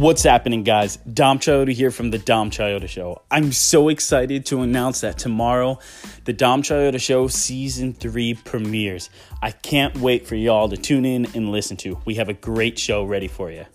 What's happening, guys? Dom Chioda here from the Dom Chioda Show. I'm so excited to announce that tomorrow the Dom Chioda Show Season 3 premieres. I can't wait for y'all to tune in and listen to. We have a great show ready for you.